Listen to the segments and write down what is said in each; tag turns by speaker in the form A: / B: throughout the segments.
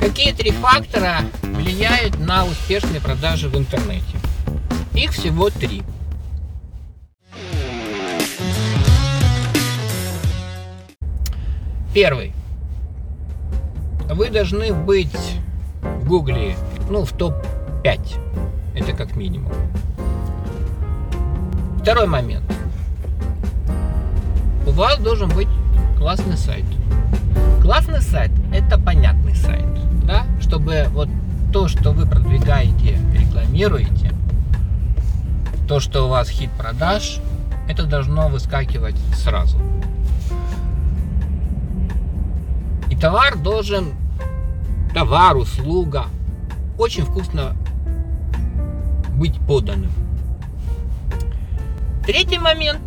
A: Какие три фактора влияют на успешные продажи в интернете? Их всего три. Первый. Вы должны быть в Гугле, ну, в топ-5. Это как минимум. Второй момент. У вас должен быть классный сайт. Классный сайт – это понятный сайт? Чтобы вот то, что вы продвигаете, рекламируете, то, что у вас хит продаж, это должно выскакивать сразу. И товар должен, товар, услуга, очень вкусно быть поданным. Третий момент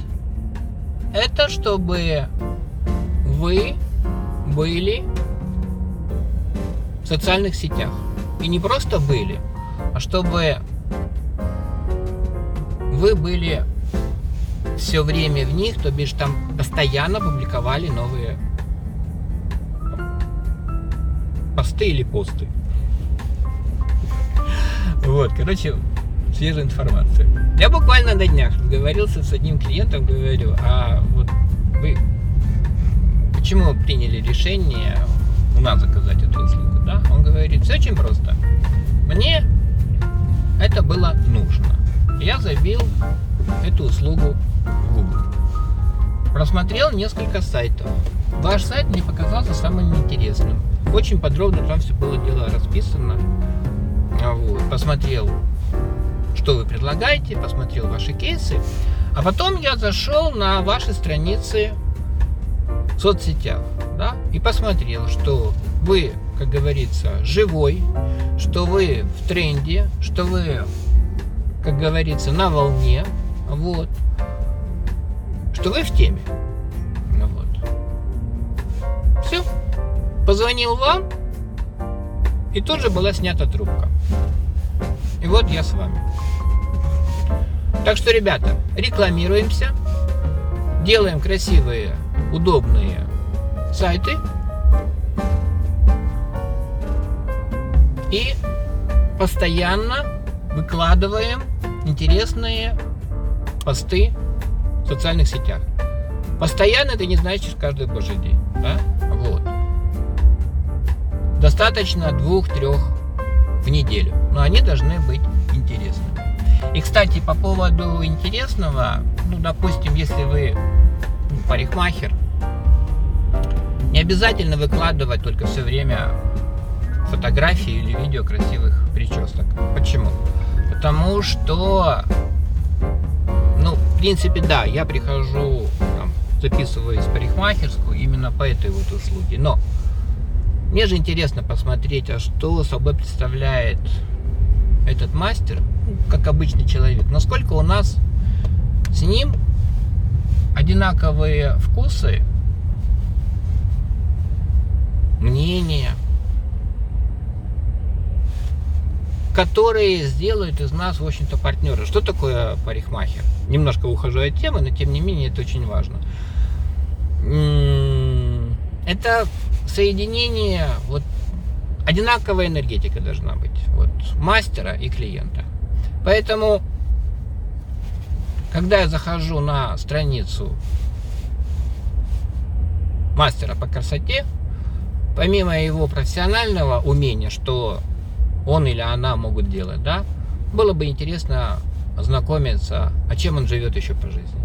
A: – это чтобы вы были в социальных сетях. И не просто были, а чтобы вы были все время в них, то бишь там постоянно публиковали новые посты или посты. Вот, короче, свежая информация. Я буквально на днях разговорился с одним клиентом, говорю, а вот вы почему приняли решение у нас заказать эту услугу, да? Он говорит, все очень просто. Мне это было нужно. Я забил эту услугу в Google. Просмотрел несколько сайтов. Ваш сайт мне показался самым интересным. Очень подробно там все было дело расписано. Вот. Посмотрел что вы предлагаете, посмотрел ваши кейсы, а потом я зашел на ваши страницы соцсетях, да, и посмотрел, что вы, как говорится, живой, что вы в тренде, что вы, как говорится, на волне, вот, что вы в теме, ну вот. Все. Позвонил вам, и тут же была снята трубка. И вот я с вами. Так что, ребята, рекламируемся, делаем красивые, удобные сайты и постоянно выкладываем интересные посты в социальных сетях. Постоянно это не значит каждый божий день. Да? Вот. Достаточно двух-трех в неделю. Но они должны быть интересными. И, кстати, по поводу интересного, ну, допустим, если вы ну, парикмахер, не обязательно выкладывать только все время фотографии или видео красивых причесок. Почему? Потому что, ну, в принципе, да, я прихожу, там, записываюсь в парикмахерскую именно по этой вот услуге. Но мне же интересно посмотреть, а что собой представляет этот мастер, как обычный человек, насколько у нас с ним одинаковые вкусы, мнения, которые сделают из нас, в общем-то, партнера. Что такое парикмахер? Немножко ухожу от темы, но тем не менее это очень важно. Это соединение вот одинаковая энергетика должна быть вот, мастера и клиента. Поэтому, когда я захожу на страницу мастера по красоте, помимо его профессионального умения, что он или она могут делать, да, было бы интересно ознакомиться, а чем он живет еще по жизни.